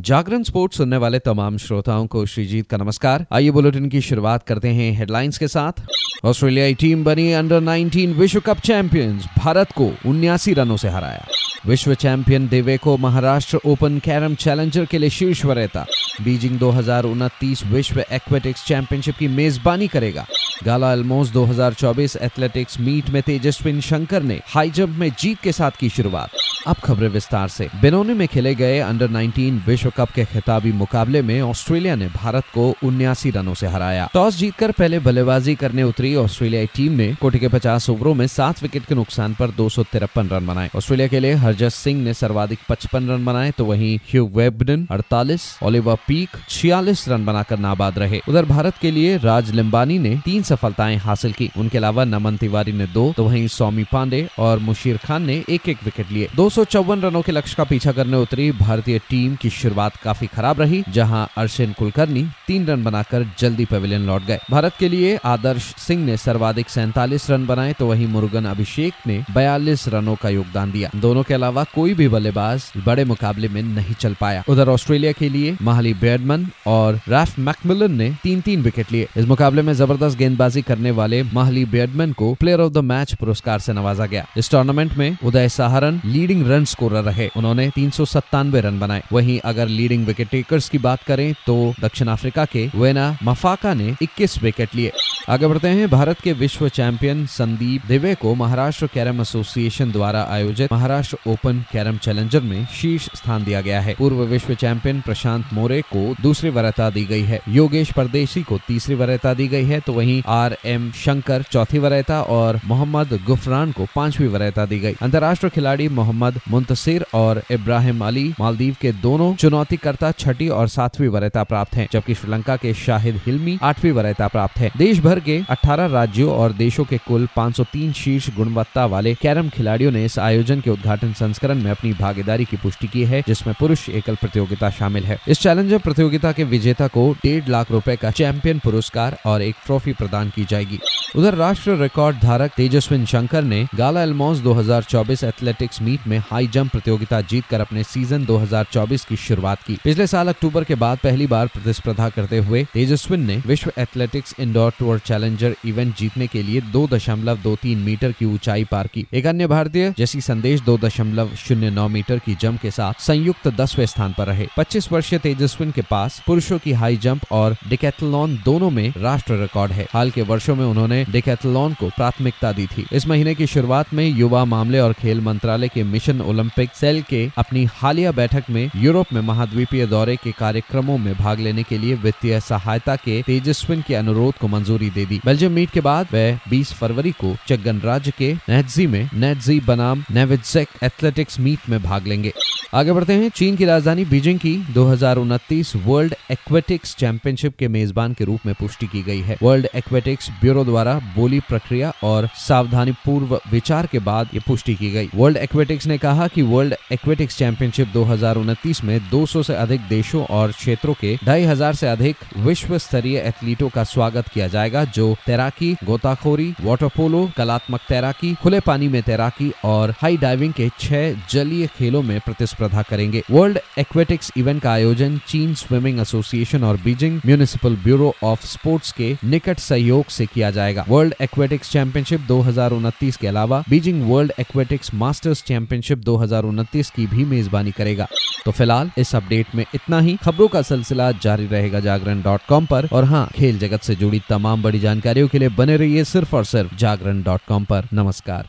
जागरण sports सुनने वाले तमाम श्रोताओं को श्रीजीत का नमस्कार। आइए बुलेटिन की शुरुआत करते हैं हेडलाइंस के साथ। ऑस्ट्रेलियाई टीम बनी अंडर 19 विश्व कप चैंपियंस, भारत को उन्यासी रनों से हराया। विश्व चैंपियन देवे को महाराष्ट्र ओपन कैरम चैलेंजर के लिए शीर्ष वरेता बीजिंग दो हज़ार उनतीस विश्व एक्वेटिक्स चैंपियनशिप की मेजबानी करेगा। गाला एल्मोस 2024 एथलेटिक्स मीट में तेजस्विन शंकर ने हाई जंप में जीत के साथ की शुरुआत। अब खबरें विस्तार से। बेनोनी में खेले गए अंडर 19 विश्व कप के खिताबी मुकाबले में ऑस्ट्रेलिया ने भारत को उन्यासी रनों से हराया। टॉस जीतकर पहले बल्लेबाजी करने उतरी ऑस्ट्रेलियाई टीम ने। कोटि के 50 ओवरों में सात विकेट के नुकसान पर दो सौ तिरपन रन बनाए। ऑस्ट्रेलिया के लिए हरजस सिंह ने सर्वाधिक पचपन रन बनाए तो वही ह्यू वेबडन अड़तालीस, ओलिवर पीक छियालीस रन बनाकर नाबाद रहे। उधर भारत के लिए राज लिम्बानी ने तीन सफलताएँ हासिल की। उनके अलावा नमन तिवारी ने दो तो वहीं सौमी पांडे और मुशीर खान ने एक एक विकेट लिए। दो रनों के लक्ष्य का पीछा करने उतरी भारतीय टीम की शुरुआत काफ़ी खराब रही, जहाँ अर्शिन कुलकर्णी तीन रन बनाकर जल्दी पवेलियन लौट गए। भारत के लिए आदर्श सिंह ने सर्वाधिक सैतालीस रन बनाए तो वहीं मुरुगन अभिषेक ने बयालीस रनों का योगदान दिया। दोनों के अलावा कोई भी बल्लेबाज बड़े मुकाबले में नहीं चल पाया। उधर ऑस्ट्रेलिया के लिए माहली बैडमन और राफ मैकमिलन ने तीन तीन विकेट लिए। इस मुकाबले में ज़बरदस्त गेंदबाजी करने वाले माहली बैडमन को प्लेयर ऑफ़ द मैच पुरस्कार से नवाजा गया। इस टूर्नामेंट में Uday Saharan leading run scorer रहे। उन्होंने तीन सौ सत्तानवे रन बनाए। वहीं अगर लीडिंग विकेट टेकर्स की बात करें तो दक्षिण अफ्रीका के वेना मफाका ने 21 विकेट लिए। आगे बढ़ते हैं। भारत के विश्व चैंपियन संदीप दिवे को महाराष्ट्र कैरम एसोसिएशन द्वारा आयोजित महाराष्ट्र ओपन कैरम चैलेंजर में शीर्ष स्थान दिया गया है। पूर्व विश्व चैंपियन प्रशांत मोरे को दूसरी वरीयता दी गई है। योगेश परदेशी को तीसरी वरीयता दी गई है। तो वहीं आर एम शंकर चौथी वरीयता और मोहम्मद गुफरान को पांचवी वरीयता दी गई। अंतर्राष्ट्रीय खिलाड़ी मोहम्मद मुंतसिर और इब्राहिम अली मालदीव के दोनों चुनौतीकर्ता छठी और सातवीं वरीयता प्राप्त है, जबकि श्रीलंका के शाहिद हिलमी आठवीं वरीयता प्राप्त है। देश भर के 18 राज्यों और देशों के कुल 503 शीर्ष गुणवत्ता वाले कैरम खिलाड़ियों ने इस आयोजन के उद्घाटन संस्करण में अपनी भागीदारी की पुष्टि की है, जिसमें पुरुष एकल प्रतियोगिता शामिल है। इस चैलेंजर प्रतियोगिता के विजेता को डेढ़ लाख रूपए का चैंपियन पुरस्कार और एक ट्रॉफी प्रदान की जाएगी। उधर राष्ट्रीय रिकॉर्ड धारक तेजस्विन शंकर ने गाला एलमोस 2024 एथलेटिक्स मीट में हाई जंप प्रतियोगिता जीतकर अपने सीज़न 2024 की शुरुआत की। पिछले साल अक्टूबर के बाद पहली बार प्रतिस्पर्धा करते हुए तेजस्विन ने विश्व athletics indoor tour challenger event जीतने के लिए दो दशमलव दो तीन मीटर की ऊंचाई पार की। एक अन्य भारतीय, जैसी संदेश दो दशमलव शून्य नौ मीटर की जंप के साथ संयुक्त दसवें स्थान पर रहे। पच्चीस वर्षीय तेजस्विन के पास पुरुषों की हाई जंप और डिकेथलॉन दोनों में राष्ट्र रिकॉर्ड है। हाल के वर्षों में उन्होंने डिकैथलॉन को प्राथमिकता दी थी। इस महीने की शुरुआत में युवा मामले और खेल मंत्रालय के मिशन ओलंपिक सेल के अपनी हालिया बैठक में यूरोप में महाद्वीपीय दौरे के कार्यक्रमों में भाग लेने के लिए वित्तीय सहायता के तेजस्विन के अनुरोध को मंजूरी दे दी। बेल्जियम मीट के बाद वह 20 फरवरी को चेक गणराज्य के नेटजी में नेटजी बनाम नेविजेक एथलेटिक्स मीट में भाग लेंगे। आगे बढ़ते हैं। चीन की राजधानी बीजिंग की दो हज़ार उनतीस वर्ल्ड एक्वेटिक्स चैंपियनशिप के मेजबान के रूप में पुष्टि की गई है। वर्ल्ड एक्वेटिक्स ब्यूरो द्वारा बोली प्रक्रिया और सावधानी पूर्व विचार के बाद ये पुष्टि की गई। वर्ल्ड एक्वेटिक्स ने कहा कि वर्ल्ड एक्वेटिक्स चैंपियनशिप दो हज़ार उनतीस में 200 से अधिक देशों और क्षेत्रों के ढाई हज़ार अधिक विश्व स्तरीय एथलीटों का स्वागत किया जाएगा। जो तैराकी, गोताखोरी वाटर पोलो कलात्मक तैराकी, खुले पानी में तैराकी और हाई डाइविंग के छह जलीय खेलों में प्रतिस्पर्धा करेंगे। वर्ल्ड एक्वेटिक्स इवेंट का आयोजन चीन स्विमिंग एसोसिएशन और Beijing municipal bureau of sports के निकट सहयोग से किया जाएगा। वर्ल्ड एक्वेटिक्स चैंपियनशिप दो हज़ार उनतीस के अलावा Beijing world aquatics masters championship दो हज़ार उनतीस की भी मेजबानी करेगा। तो फ़िलहाल इस अपडेट में इतना ही। खबरों का सिलसिला जारी रहेगा जागरण डॉट कॉम और हाँ खेल जगत से जुड़ी तमाम बड़ी जानकारियों के लिए बने रहिए सिर्फ़ और सिर्फ़ जागरण डॉट कॉम पर। नमस्कार।